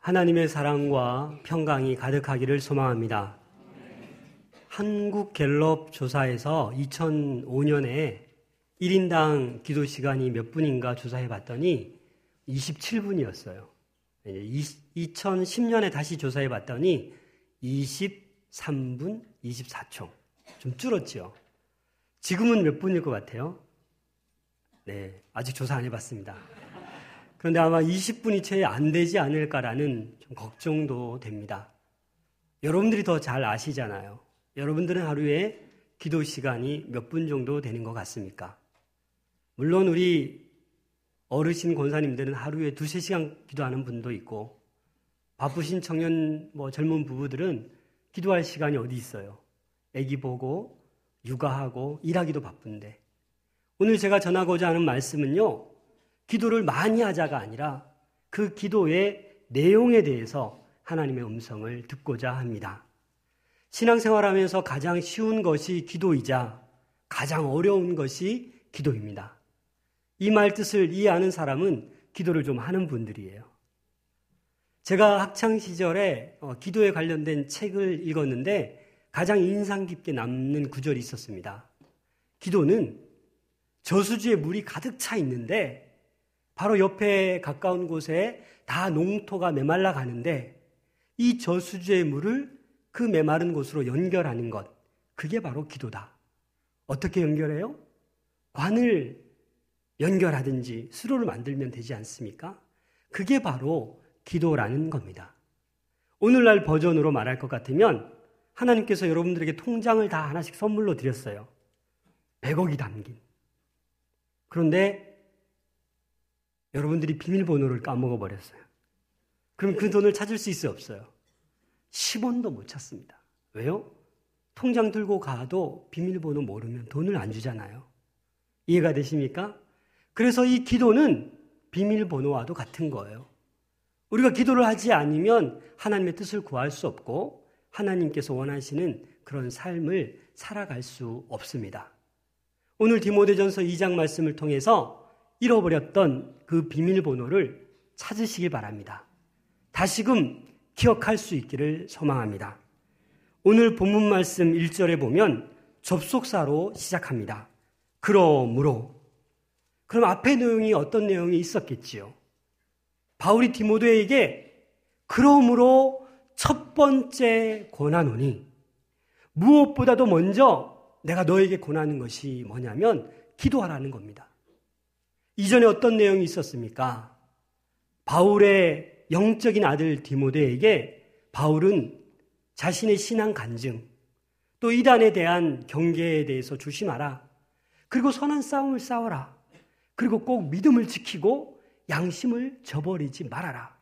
하나님의 사랑과 평강이 가득하기를 소망합니다. 한국 갤럽 조사에서 2005년에 1인당 기도 시간이 몇 분인가 조사해 봤더니 27분이었어요. 2010년에 다시 조사해 봤더니 23분 24초. 좀 줄었죠. 지금은 몇 분일 것 같아요? 네, 아직 조사 안 해봤습니다. 그런데 아마 20분이 채 안 되지 않을까라는 좀 걱정도 됩니다. 여러분들이 더 잘 아시잖아요. 여러분들은 하루에 기도 시간이 몇 분 정도 되는 것 같습니까? 물론 우리 어르신 권사님들은 하루에 두세 시간 기도하는 분도 있고 바쁘신 청년 뭐 젊은 부부들은 기도할 시간이 어디 있어요? 아기 보고 육아하고 일하기도 바쁜데 오늘 제가 전하고자 하는 말씀은요. 기도를 많이 하자가 아니라 그 기도의 내용에 대해서 하나님의 음성을 듣고자 합니다. 신앙생활 하면서 가장 쉬운 것이 기도이자 가장 어려운 것이 기도입니다. 이 말 뜻을 이해하는 사람은 기도를 좀 하는 분들이에요. 제가 학창 시절에 어, 기도에 관련된 책을 읽었는데 가장 인상 깊게 남는 구절이 있었습니다. 기도는 저수지에 물이 가득 차 있는데 바로 옆에 가까운 곳에 다 농토가 메말라 가는데 이 저수지의 물을 그 메마른 곳으로 연결하는 것. 그게 바로 기도다. 어떻게 연결해요? 관을 연결하든지 수로를 만들면 되지 않습니까? 그게 바로 기도라는 겁니다. 오늘날 버전으로 말할 것 같으면 하나님께서 여러분들에게 통장을 다 하나씩 선물로 드렸어요. 100억이 담긴. 그런데 여러분들이 비밀번호를 까먹어 버렸어요. 그럼 그 돈을 찾을 수 있어요? 없어요? 10원도 못 찾습니다. 왜요? 통장 들고 가도 비밀번호 모르면 돈을 안 주잖아요. 이해가 되십니까? 그래서 이 기도는 비밀번호와도 같은 거예요. 우리가 기도를 하지 않으면 하나님의 뜻을 구할 수 없고 하나님께서 원하시는 그런 삶을 살아갈 수 없습니다. 오늘 디모데전서 2장 말씀을 통해서 잃어버렸던 그 비밀번호를 찾으시길 바랍니다. 다시금 기억할 수 있기를 소망합니다. 오늘 본문 말씀 1절에 보면 접속사로 시작합니다. 그러므로. 그럼 앞에 내용이 어떤 내용이 있었겠지요? 바울이 디모데에게 그러므로 첫 번째 권하노니 무엇보다도 먼저 내가 너에게 권하는 것이 뭐냐면 기도하라는 겁니다. 이전에 어떤 내용이 있었습니까? 바울의 영적인 아들 디모데에게 바울은 자신의 신앙 간증, 또 이단에 대한 경계에 대해서 조심하라. 그리고 선한 싸움을 싸워라. 그리고 꼭 믿음을 지키고 양심을 저버리지 말아라.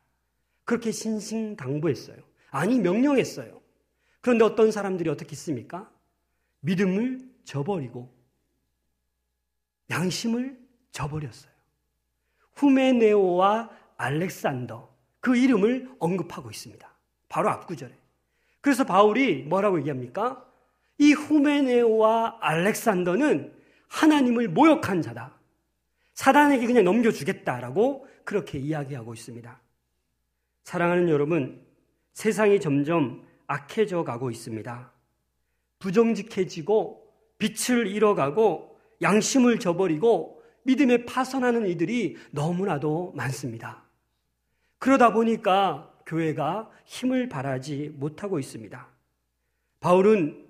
그렇게 신신당부했어요. 아니, 명령했어요. 그런데 어떤 사람들이 어떻게 했습니까? 믿음을 저버리고 양심을 저버렸어요. 후메네오와 알렉산더 그 이름을 언급하고 있습니다. 바로 앞구절에. 그래서 바울이 뭐라고 얘기합니까? 이 후메네오와 알렉산더는 하나님을 모욕한 자다. 사단에게 그냥 넘겨주겠다라고 그렇게 이야기하고 있습니다. 사랑하는 여러분, 세상이 점점 악해져 가고 있습니다. 부정직해지고 빛을 잃어가고 양심을 저버리고 믿음에 파선하는 이들이 너무나도 많습니다. 그러다 보니까 교회가 힘을 발하지 못하고 있습니다. 바울은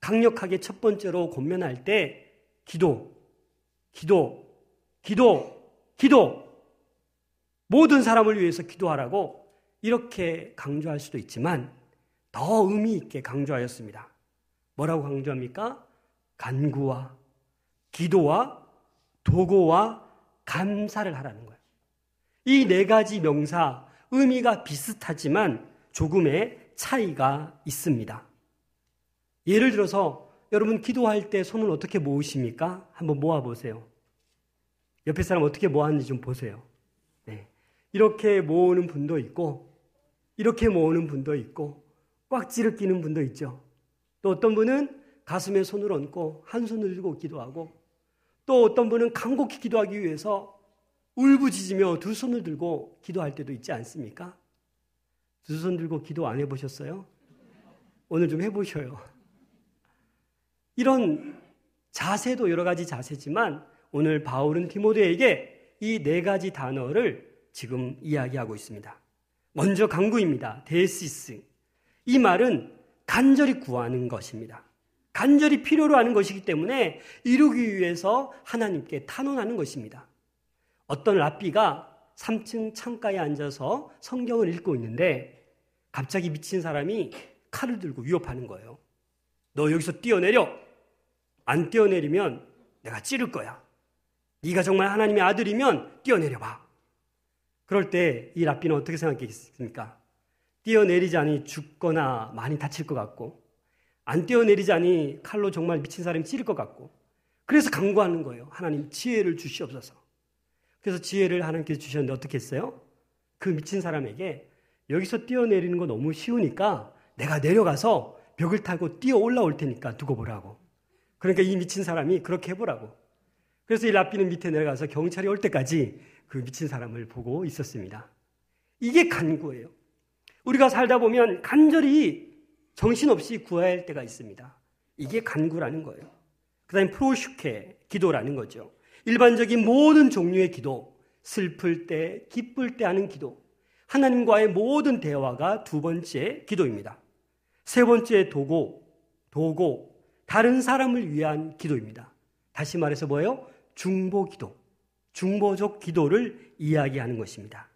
강력하게 첫 번째로 권면할 때 기도, 기도, 기도, 기도, 모든 사람을 위해서 기도하라고 이렇게 강조할 수도 있지만 더 의미 있게 강조하였습니다. 뭐라고 강조합니까? 간구와 기도와 도고와 감사를 하라는 거예요. 이 네 가지 명사 의미가 비슷하지만 조금의 차이가 있습니다. 예를 들어서 여러분 기도할 때 손을 어떻게 모으십니까? 한번 모아 보세요. 옆에 사람 어떻게 모았는지 좀 보세요. 네. 이렇게 모으는 분도 있고 이렇게 모으는 분도 있고 꽉찌르 끼는 분도 있죠. 또 어떤 분은 가슴에 손을 얹고 한 손을 들고 기도하고 또 어떤 분은 간곡히 기도하기 위해서 울부짖으며 두 손을 들고 기도할 때도 있지 않습니까? 두 손 들고 기도 안 해보셨어요? 오늘 좀 해보셔요. 이런 자세도 여러 가지 자세지만 오늘 바울은 디모데에게 이 네 가지 단어를 지금 이야기하고 있습니다. 먼저 강구입니다. 데시스. 이 말은 간절히 구하는 것입니다. 간절히 필요로 하는 것이기 때문에 이루기 위해서 하나님께 탄원하는 것입니다. 어떤 랍비가 3층 창가에 앉아서 성경을 읽고 있는데 갑자기 미친 사람이 칼을 들고 위협하는 거예요. 너 여기서 뛰어내려. 안 뛰어내리면 내가 찌를 거야. 네가 정말 하나님의 아들이면 뛰어내려 봐. 그럴 때 이 랍비는 어떻게 생각했습니까? 뛰어내리자니 죽거나 많이 다칠 것 같고 안 뛰어내리자니 칼로 정말 미친 사람이 찌를 것 같고 그래서 강구하는 거예요. 하나님 지혜를 주시옵소서. 그래서 지혜를 하나님께서 주셨는데 어떻게 했어요? 그 미친 사람에게 여기서 뛰어내리는 거 너무 쉬우니까 내가 내려가서 벽을 타고 뛰어 올라올 테니까 두고 보라고. 그러니까 이 미친 사람이 그렇게 해보라고. 그래서 이 라삐는 밑에 내려가서 경찰이 올 때까지 그 미친 사람을 보고 있었습니다. 이게 간구예요. 우리가 살다 보면 간절히 정신없이 구해야 할 때가 있습니다. 이게 간구라는 거예요. 그 다음에 프로슈케, 기도라는 거죠. 일반적인 모든 종류의 기도, 슬플 때, 기쁠 때 하는 기도, 하나님과의 모든 대화가 두 번째 기도입니다. 세 번째 도고, 도고, 다른 사람을 위한 기도입니다. 다시 말해서 뭐예요? 중보 기도, 중보적 기도를 이야기하는 것입니다.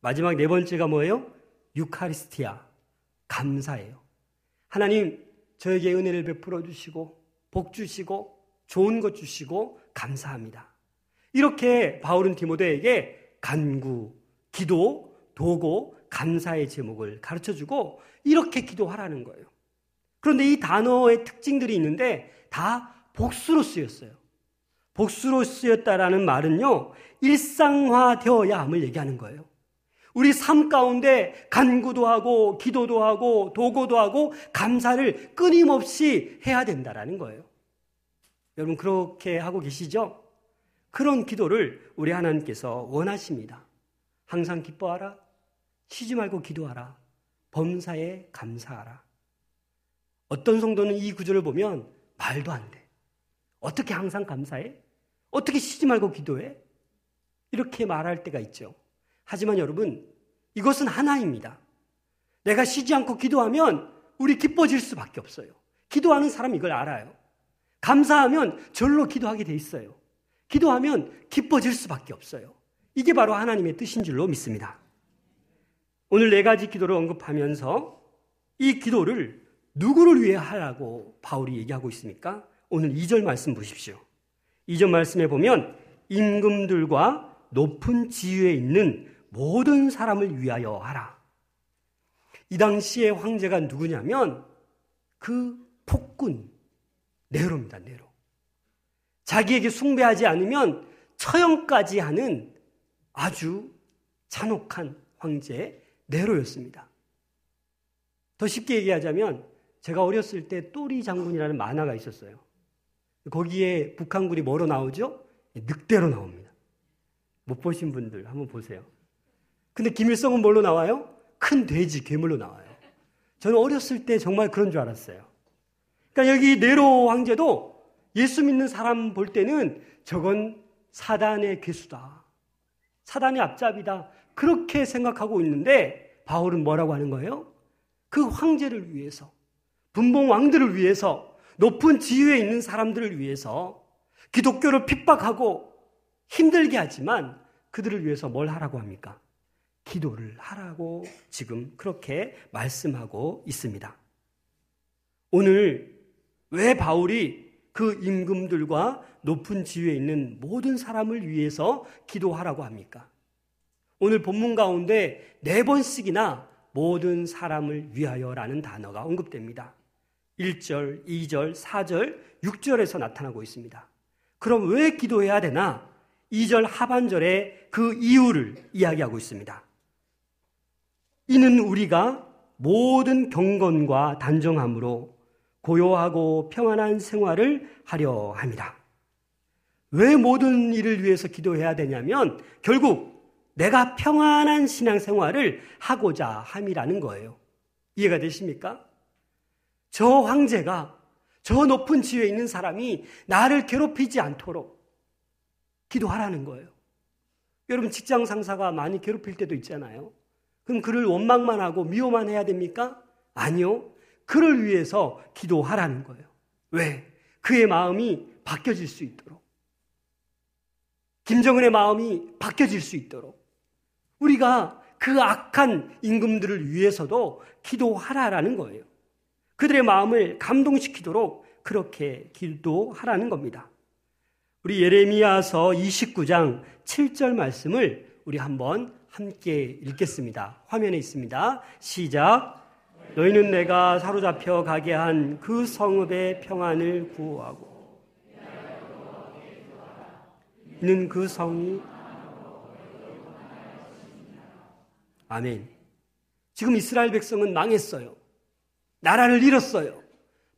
마지막 네 번째가 뭐예요? 유카리스티아, 감사예요. 하나님, 저에게 은혜를 베풀어 주시고, 복 주시고, 좋은 것 주시고, 감사합니다. 이렇게 바울은 디모데에게 간구, 기도, 도고, 감사의 제목을 가르쳐 주고 이렇게 기도하라는 거예요. 그런데 이 단어의 특징들이 있는데 다 복수로 쓰였어요. 복수로 쓰였다라는 말은요, 일상화되어야 함을 얘기하는 거예요. 우리 삶 가운데 간구도 하고, 기도도 하고, 도고도 하고, 감사를 끊임없이 해야 된다라는 거예요. 여러분, 그렇게 하고 계시죠? 그런 기도를 우리 하나님께서 원하십니다. 항상 기뻐하라. 쉬지 말고 기도하라. 범사에 감사하라. 어떤 성도는 이 구절을 보면 말도 안 돼. 어떻게 항상 감사해? 어떻게 쉬지 말고 기도해? 이렇게 말할 때가 있죠. 하지만 여러분, 이것은 하나입니다. 내가 쉬지 않고 기도하면 우리 기뻐질 수밖에 없어요. 기도하는 사람 이걸 알아요. 감사하면 절로 기도하게 돼 있어요. 기도하면 기뻐질 수밖에 없어요. 이게 바로 하나님의 뜻인 줄로 믿습니다. 오늘 네 가지 기도를 언급하면서 이 기도를 누구를 위해 하라고 바울이 얘기하고 있습니까? 오늘 2절 말씀 보십시오. 2절 말씀에 보면 임금들과 높은 지위에 있는 모든 사람을 위하여 하라. 이 당시의 황제가 누구냐면 그 폭군 네로입니다. 네로. 자기에게 숭배하지 않으면 처형까지 하는 아주 잔혹한 황제 네로였습니다. 더 쉽게 얘기하자면 제가 어렸을 때 또리 장군이라는 만화가 있었어요. 거기에 북한군이 뭐로 나오죠? 늑대로 나옵니다. 못 보신 분들 한번 보세요. 근데 김일성은 뭘로 나와요? 큰 돼지, 괴물로 나와요. 저는 어렸을 때 정말 그런 줄 알았어요. 그러니까 여기 네로 황제도 예수 믿는 사람 볼 때는 저건 사단의 괴수다. 사단의 앞잡이다. 그렇게 생각하고 있는데 바울은 뭐라고 하는 거예요? 그 황제를 위해서, 분봉 왕들을 위해서, 높은 지위에 있는 사람들을 위해서 기독교를 핍박하고 힘들게 하지만 그들을 위해서 뭘 하라고 합니까? 기도를 하라고 지금 그렇게 말씀하고 있습니다. 오늘 왜 바울이 그 임금들과 높은 지위에 있는 모든 사람을 위해서 기도하라고 합니까? 오늘 본문 가운데 네 번씩이나 모든 사람을 위하여라는 단어가 언급됩니다. 1절, 2절, 4절, 6절에서 나타나고 있습니다. 그럼 왜 기도해야 되나? 2절 하반절에 그 이유를 이야기하고 있습니다. 이는 우리가 모든 경건과 단정함으로 고요하고 평안한 생활을 하려 합니다. 왜 모든 일을 위해서 기도해야 되냐면 결국 내가 평안한 신앙 생활을 하고자 함이라는 거예요. 이해가 되십니까? 저 황제가 저 높은 지위에 있는 사람이 나를 괴롭히지 않도록 기도하라는 거예요. 여러분 직장 상사가 많이 괴롭힐 때도 있잖아요. 그럼 그를 원망만 하고 미워만 해야 됩니까? 아니요. 그를 위해서 기도하라는 거예요. 왜? 그의 마음이 바뀌어질 수 있도록. 김정은의 마음이 바뀌어질 수 있도록. 우리가 그 악한 임금들을 위해서도 기도하라라는 거예요. 그들의 마음을 감동시키도록 그렇게 기도하라는 겁니다. 우리 예레미야서 29장 7절 말씀을 우리 한번 함께 읽겠습니다. 화면에 있습니다. 시작. 너희는 내가 사로잡혀 가게 한 그 성읍의 평안을 구하고 이는 그 성이 아멘. 지금 이스라엘 백성은 망했어요. 나라를 잃었어요.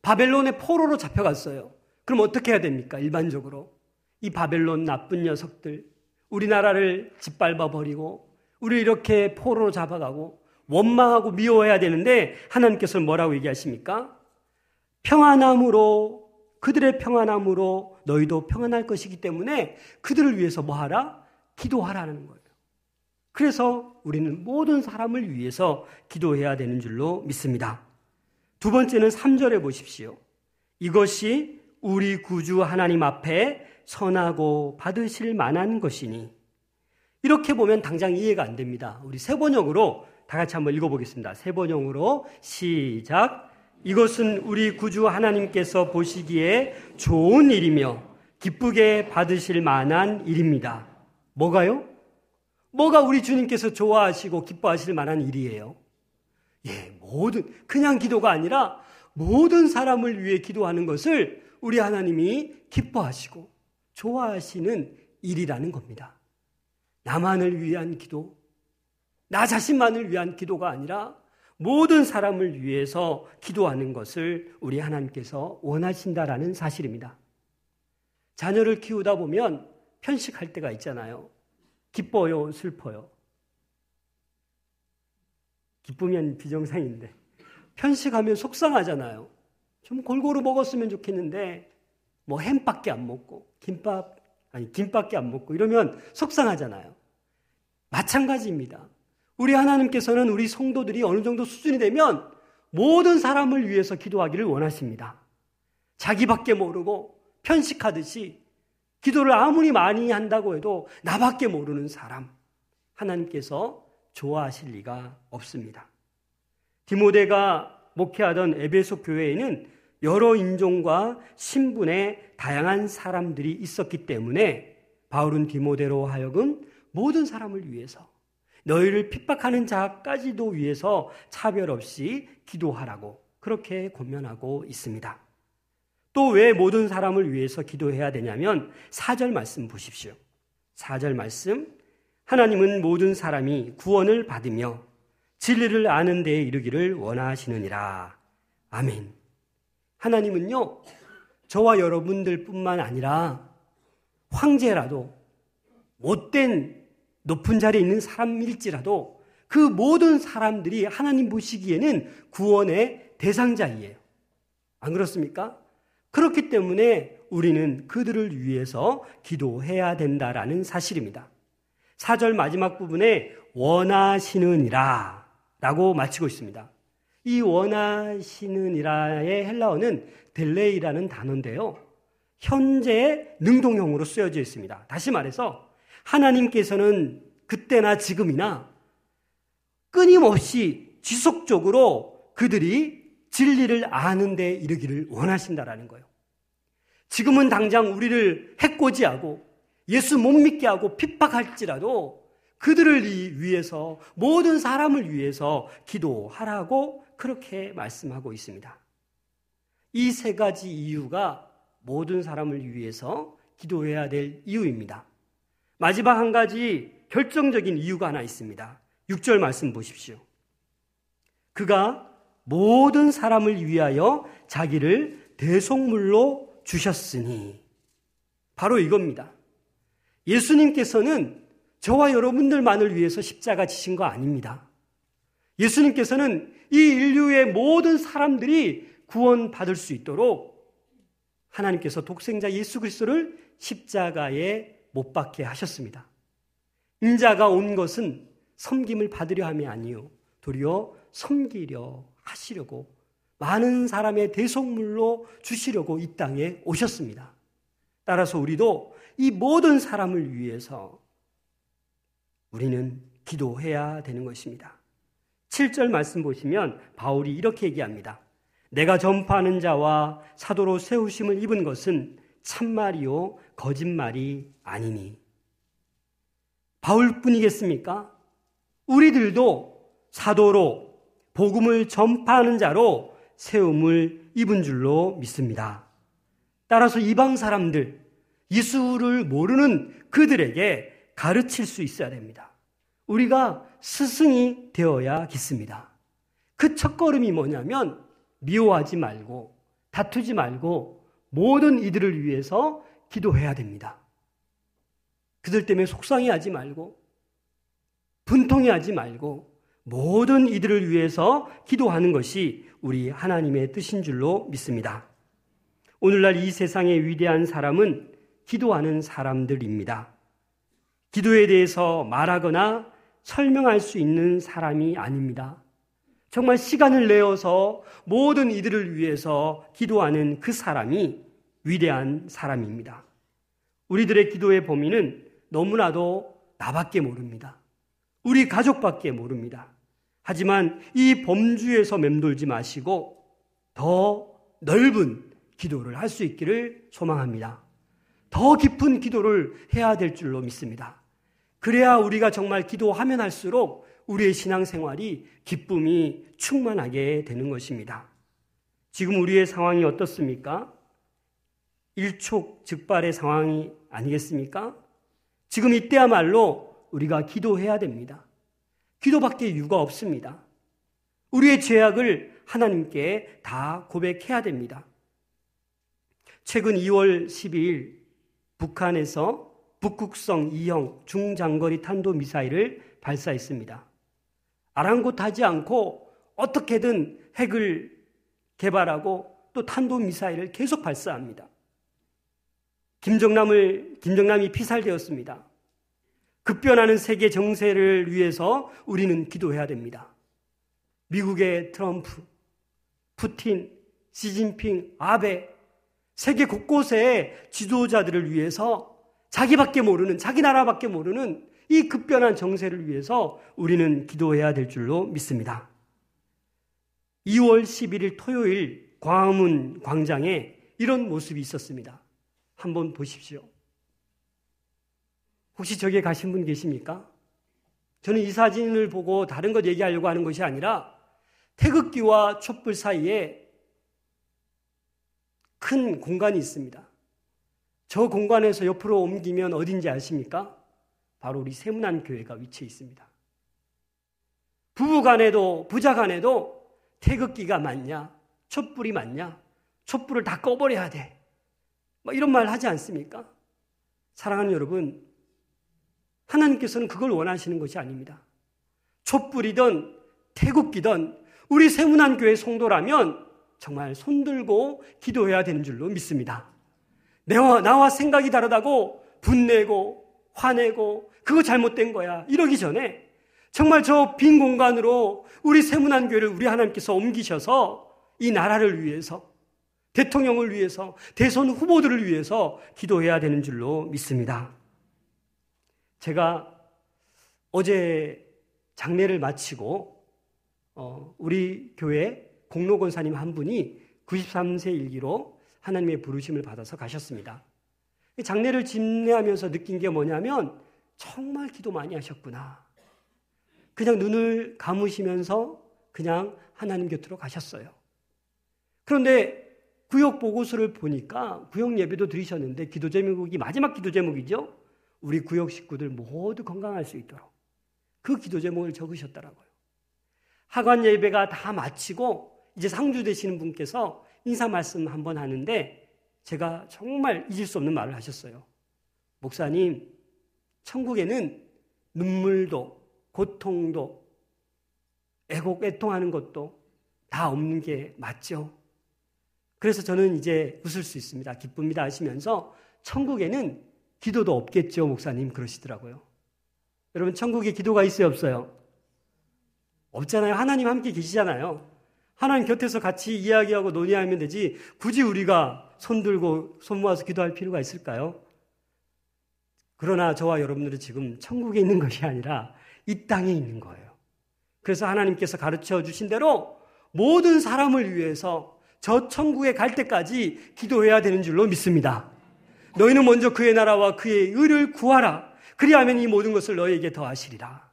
바벨론의 포로로 잡혀갔어요. 그럼 어떻게 해야 됩니까? 일반적으로. 이 바벨론 나쁜 녀석들, 우리나라를 짓밟아 버리고, 우리 이렇게 포로로 잡아가고, 원망하고 미워해야 되는데, 하나님께서는 뭐라고 얘기하십니까? 평안함으로, 그들의 평안함으로 너희도 평안할 것이기 때문에 그들을 위해서 뭐 하라? 기도하라는 거예요. 그래서 우리는 모든 사람을 위해서 기도해야 되는 줄로 믿습니다. 두 번째는 3절에 보십시오. 이것이 우리 구주 하나님 앞에 선하고 받으실 만한 것이니. 이렇게 보면 당장 이해가 안 됩니다. 우리 세 번역으로 다 같이 한번 읽어보겠습니다. 세 번역으로 시작. 이것은 우리 구주 하나님께서 보시기에 좋은 일이며 기쁘게 받으실 만한 일입니다. 뭐가요? 뭐가 우리 주님께서 좋아하시고 기뻐하실 만한 일이에요? 예, 모든, 그냥 기도가 아니라 모든 사람을 위해 기도하는 것을 우리 하나님이 기뻐하시고 좋아하시는 일이라는 겁니다. 나만을 위한 기도, 나 자신만을 위한 기도가 아니라 모든 사람을 위해서 기도하는 것을 우리 하나님께서 원하신다라는 사실입니다. 자녀를 키우다 보면 편식할 때가 있잖아요. 기뻐요, 슬퍼요. 기쁘면 비정상인데 편식하면 속상하잖아요. 좀 골고루 먹었으면 좋겠는데 뭐 햄밖에 안 먹고 김밥 아니 김밖에 안 먹고 이러면 속상하잖아요. 마찬가지입니다. 우리 하나님께서는 우리 성도들이 어느 정도 수준이 되면 모든 사람을 위해서 기도하기를 원하십니다. 자기밖에 모르고 편식하듯이 기도를 아무리 많이 한다고 해도 나밖에 모르는 사람 하나님께서 좋아하실 리가 없습니다. 디모데가 목회하던 에베소 교회에는 여러 인종과 신분의 다양한 사람들이 있었기 때문에 바울은 디모데로 하여금 모든 사람을 위해서 너희를 핍박하는 자까지도 위해서 차별 없이 기도하라고 그렇게 권면하고 있습니다. 또 왜 모든 사람을 위해서 기도해야 되냐면 4절 말씀 보십시오. 4절 말씀 하나님은 모든 사람이 구원을 받으며 진리를 아는 데에 이르기를 원하시느니라. 아멘. 하나님은요, 저와 여러분들 뿐만 아니라 황제라도 못된 높은 자리에 있는 사람일지라도 그 모든 사람들이 하나님 보시기에는 구원의 대상자이에요. 안 그렇습니까? 그렇기 때문에 우리는 그들을 위해서 기도해야 된다라는 사실입니다. 4절 마지막 부분에 원하시느니라 라고 마치고 있습니다. 이 원하시느니라의 헬라어는 델레이라는 단어인데요. 현재의 능동형으로 쓰여져 있습니다. 다시 말해서 하나님께서는 그때나 지금이나 끊임없이 지속적으로 그들이 진리를 아는 데 이르기를 원하신다라는 거예요. 지금은 당장 우리를 해코지하고 예수 못 믿게 하고 핍박할지라도 그들을 위해서 모든 사람을 위해서 기도하라고 그렇게 말씀하고 있습니다. 이 세 가지 이유가 모든 사람을 위해서 기도해야 될 이유입니다. 마지막 한 가지 결정적인 이유가 하나 있습니다. 6절 말씀 보십시오. 그가 모든 사람을 위하여 자기를 대속물로 주셨으니 바로 이겁니다. 예수님께서는 저와 여러분들만을 위해서 십자가 지신 거 아닙니다. 예수님께서는 이 인류의 모든 사람들이 구원받을 수 있도록 하나님께서 독생자 예수 그리스도를 십자가에 못 박게 하셨습니다. 인자가 온 것은 섬김을 받으려 함이 아니요 도리어 섬기려 하시려고 많은 사람의 대속물로 주시려고 이 땅에 오셨습니다. 따라서 우리도 이 모든 사람을 위해서 우리는 기도해야 되는 것입니다. 7절 말씀 보시면 바울이 이렇게 얘기합니다. 내가 전파하는 자와 사도로 세우심을 입은 것은 참말이요 거짓말이 아니니. 바울뿐이겠습니까? 우리들도 사도로 복음을 전파하는 자로 세움을 입은 줄로 믿습니다. 따라서 이방 사람들, 예수를 모르는 그들에게 가르칠 수 있어야 됩니다. 우리가 스승이 되어야겠습니다. 그 첫걸음이 뭐냐면 미워하지 말고 다투지 말고 모든 이들을 위해서 기도해야 됩니다. 그들 때문에 속상해하지 말고 분통해하지 말고 모든 이들을 위해서 기도하는 것이 우리 하나님의 뜻인 줄로 믿습니다. 오늘날 이 세상의 위대한 사람은 기도하는 사람들입니다. 기도에 대해서 말하거나 설명할 수 있는 사람이 아닙니다. 정말 시간을 내어서 모든 이들을 위해서 기도하는 그 사람이 위대한 사람입니다. 우리들의 기도의 범위는 너무나도 나밖에 모릅니다. 우리 가족밖에 모릅니다. 하지만 이 범주에서 맴돌지 마시고 더 넓은 기도를 할 수 있기를 소망합니다. 더 깊은 기도를 해야 될 줄로 믿습니다. 그래야 우리가 정말 기도하면 할수록 우리의 신앙생활이 기쁨이 충만하게 되는 것입니다. 지금 우리의 상황이 어떻습니까? 일촉즉발의 상황이 아니겠습니까? 지금 이때야말로 우리가 기도해야 됩니다. 기도밖에 이유가 없습니다. 우리의 죄악을 하나님께 다 고백해야 됩니다. 최근 2월 12일 북한에서 북극성 2형 중장거리 탄도미사일을 발사했습니다. 아랑곳하지 않고 어떻게든 핵을 개발하고 또 탄도미사일을 계속 발사합니다. 김정남을, 김정남이 피살되었습니다. 급변하는 세계 정세를 위해서 우리는 기도해야 됩니다. 미국의 트럼프, 푸틴, 시진핑, 아베, 세계 곳곳의 지도자들을 위해서 자기밖에 모르는, 자기 나라밖에 모르는 이 급변한 정세를 위해서 우리는 기도해야 될 줄로 믿습니다. 2월 11일 토요일 광화문 광장에 이런 모습이 있었습니다. 한번 보십시오. 혹시 저기에 가신 분 계십니까? 저는 이 사진을 보고 다른 것 얘기하려고 하는 것이 아니라 태극기와 촛불 사이에 큰 공간이 있습니다. 저 공간에서 옆으로 옮기면 어딘지 아십니까? 바로 우리 세문안 교회가 위치해 있습니다. 부부 간에도 부자 간에도 태극기가 맞냐? 촛불이 맞냐? 촛불을 다 꺼버려야 돼. 뭐 이런 말 하지 않습니까? 사랑하는 여러분, 하나님께서는 그걸 원하시는 것이 아닙니다. 촛불이든 태국기든 우리 세문안 교회 성도라면 정말 손들고 기도해야 되는 줄로 믿습니다. 내와 나와 생각이 다르다고 분내고 화내고 그거 잘못된 거야 이러기 전에 정말 저 빈 공간으로 우리 세문안 교회를 우리 하나님께서 옮기셔서 이 나라를 위해서 대통령을 위해서 대선 후보들을 위해서 기도해야 되는 줄로 믿습니다. 제가 어제 장례를 마치고 어, 우리 교회 공로 권사님 한 분이 93세 일기로 하나님의 부르심을 받아서 가셨습니다. 장례를 집례하면서 느낀 게 뭐냐면 정말 기도 많이 하셨구나. 그냥 눈을 감으시면서 그냥 하나님 곁으로 가셨어요. 그런데 구역 보고서를 보니까 구역 예배도 드리셨는데 기도 제목이 마지막 기도 제목이죠. 우리 구역 식구들 모두 건강할 수 있도록 그 기도 제목을 적으셨더라고요. 하관 예배가 다 마치고 이제 상주 되시는 분께서 인사 말씀 한번 하는데 제가 정말 잊을 수 없는 말을 하셨어요. 목사님, 천국에는 눈물도 고통도 애곡 애통하는 것도 다 없는 게 맞죠. 그래서 저는 이제 웃을 수 있습니다. 기쁩니다 하시면서 천국에는 기도도 없겠죠, 목사님 그러시더라고요. 여러분 천국에 기도가 있어요, 없어요? 없잖아요. 하나님 함께 계시잖아요. 하나님 곁에서 같이 이야기하고 논의하면 되지 굳이 우리가 손 들고 손 모아서 기도할 필요가 있을까요? 그러나 저와 여러분들은 지금 천국에 있는 것이 아니라 이 땅에 있는 거예요. 그래서 하나님께서 가르쳐 주신 대로 모든 사람을 위해서 저 천국에 갈 때까지 기도해야 되는 줄로 믿습니다. 너희는 먼저 그의 나라와 그의 의를 구하라. 그리하면 이 모든 것을 너희에게 더하시리라.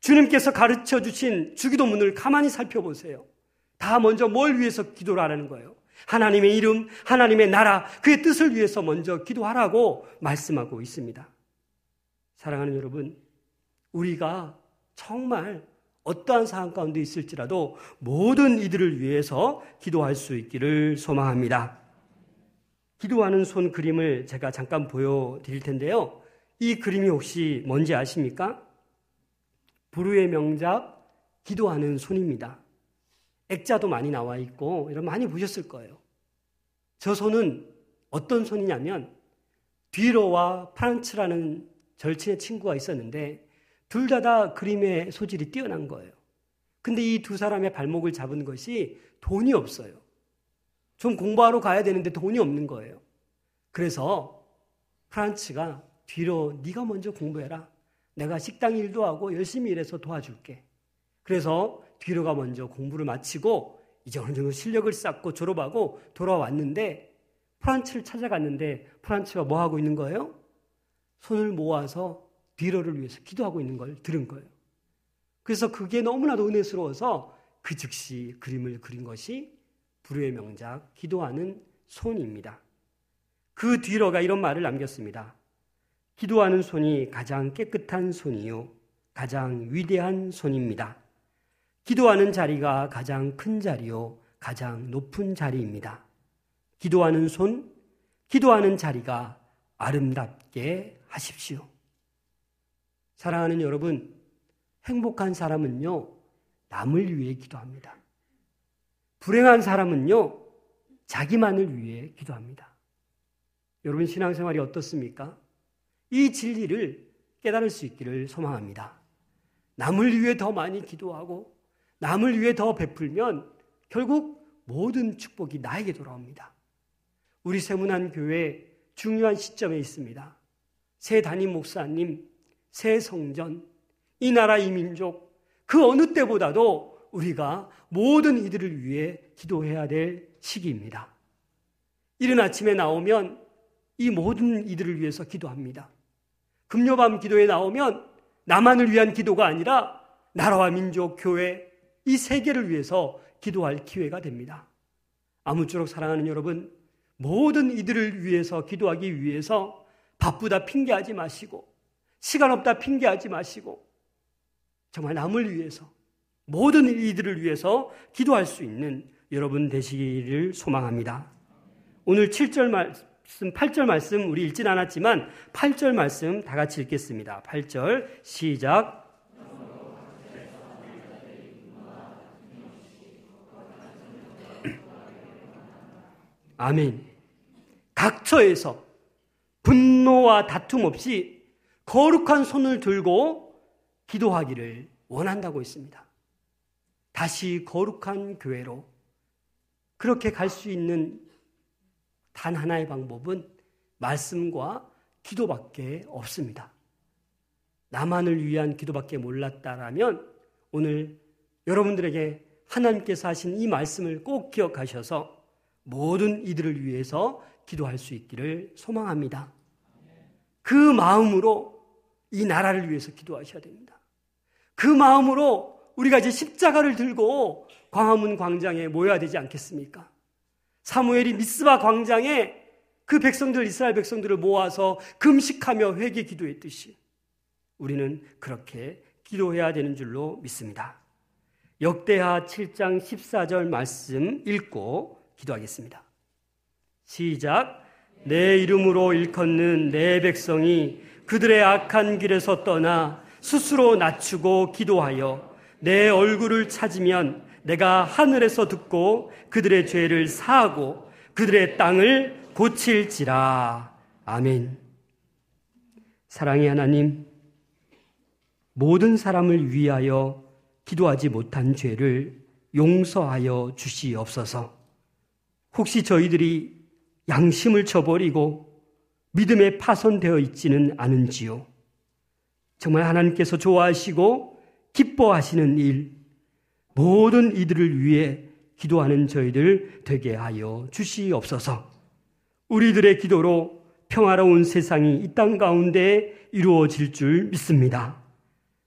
주님께서 가르쳐 주신 주기도문을 가만히 살펴보세요. 다 먼저 뭘 위해서 기도를 하라는 거예요? 하나님의 이름, 하나님의 나라, 그의 뜻을 위해서 먼저 기도하라고 말씀하고 있습니다. 사랑하는 여러분, 우리가 정말 어떠한 상황 가운데 있을지라도 모든 이들을 위해서 기도할 수 있기를 소망합니다. 기도하는 손 그림을 제가 잠깐 보여드릴 텐데요. 이 그림이 혹시 뭔지 아십니까? 부르의 명작, 기도하는 손입니다. 액자도 많이 나와 있고 이런 많이 보셨을 거예요. 저 손은 어떤 손이냐면 뒤로와 프란츠라는 절친의 친구가 있었는데 둘 다 다 그림의 소질이 뛰어난 거예요. 근데 이 두 사람의 발목을 잡은 것이 돈이 없어요. 좀 공부하러 가야 되는데 돈이 없는 거예요. 그래서 프란츠가 뒤로 네가 먼저 공부해라. 내가 식당 일도 하고 열심히 일해서 도와줄게. 그래서 뒤로가 먼저 공부를 마치고 이제 어느 정도 실력을 쌓고 졸업하고 돌아왔는데 프란츠를 찾아갔는데 프란츠가 뭐 하고 있는 거예요? 손을 모아서 뒤로를 위해서 기도하고 있는 걸 들은 거예요. 그래서 그게 너무나도 은혜스러워서 그 즉시 그림을 그린 것이 불후의 명작 기도하는 손입니다. 그 뒤로가 이런 말을 남겼습니다. 기도하는 손이 가장 깨끗한 손이요. 가장 위대한 손입니다. 기도하는 자리가 가장 큰 자리요, 가장 높은 자리입니다. 기도하는 손, 기도하는 자리가 아름답게 하십시오. 사랑하는 여러분, 행복한 사람은요, 남을 위해 기도합니다. 불행한 사람은요, 자기만을 위해 기도합니다. 여러분 신앙생활이 어떻습니까? 이 진리를 깨달을 수 있기를 소망합니다. 남을 위해 더 많이 기도하고 남을 위해 더 베풀면 결국 모든 축복이 나에게 돌아옵니다. 우리 세문안 교회 중요한 시점에 있습니다. 새 담임 목사님, 새 성전, 이 나라 이 민족 그 어느 때보다도 우리가 모든 이들을 위해 기도해야 될 시기입니다. 이른 아침에 나오면 이 모든 이들을 위해서 기도합니다. 금요밤 기도에 나오면 나만을 위한 기도가 아니라 나라와 민족, 교회, 이 세계를 위해서 기도할 기회가 됩니다. 아무쪼록 사랑하는 여러분, 모든 이들을 위해서 기도하기 위해서 바쁘다 핑계하지 마시고, 시간 없다 핑계하지 마시고, 정말 남을 위해서, 모든 이들을 위해서 기도할 수 있는 여러분 되시기를 소망합니다. 오늘 7절 말씀, 8절 말씀 우리 읽진 않았지만 8절 말씀 다 같이 읽겠습니다. 8절 시작. 아멘. 각처에서 분노와 다툼 없이 거룩한 손을 들고 기도하기를 원한다고 했습니다. 다시 거룩한 교회로 그렇게 갈 수 있는 단 하나의 방법은 말씀과 기도밖에 없습니다. 나만을 위한 기도밖에 몰랐다라면 오늘 여러분들에게 하나님께서 하신 이 말씀을 꼭 기억하셔서 모든 이들을 위해서 기도할 수 있기를 소망합니다. 그 마음으로 이 나라를 위해서 기도하셔야 됩니다. 그 마음으로 우리가 이제 십자가를 들고 광화문 광장에 모여야 되지 않겠습니까? 사무엘이 미스바 광장에 그 백성들 이스라엘 백성들을 모아서 금식하며 회개 기도했듯이 우리는 그렇게 기도해야 되는 줄로 믿습니다. 역대하 7장 14절 말씀 읽고 기도하겠습니다. 시작. 내 이름으로 일컫는 내 백성이 그들의 악한 길에서 떠나 스스로 낮추고 기도하여 내 얼굴을 찾으면 내가 하늘에서 듣고 그들의 죄를 사하고 그들의 땅을 고칠지라. 아멘. 사랑의 하나님, 모든 사람을 위하여 기도하지 못한 죄를 용서하여 주시옵소서. 혹시 저희들이 양심을 쳐버리고 믿음에 파손되어 있지는 않은지요? 정말 하나님께서 좋아하시고 기뻐하시는 일, 모든 이들을 위해 기도하는 저희들 되게 하여 주시옵소서. 우리들의 기도로 평화로운 세상이 이 땅 가운데 이루어질 줄 믿습니다.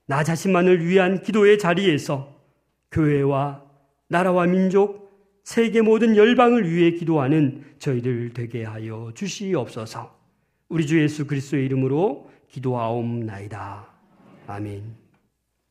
나 자신만을 위한 기도의 자리에서 교회와 나라와 민족, 세계 모든 열방을 위해 기도하는 저희들 되게 하여 주시옵소서. 우리 주 예수 그리스도의 이름으로 기도하옵나이다. 아멘.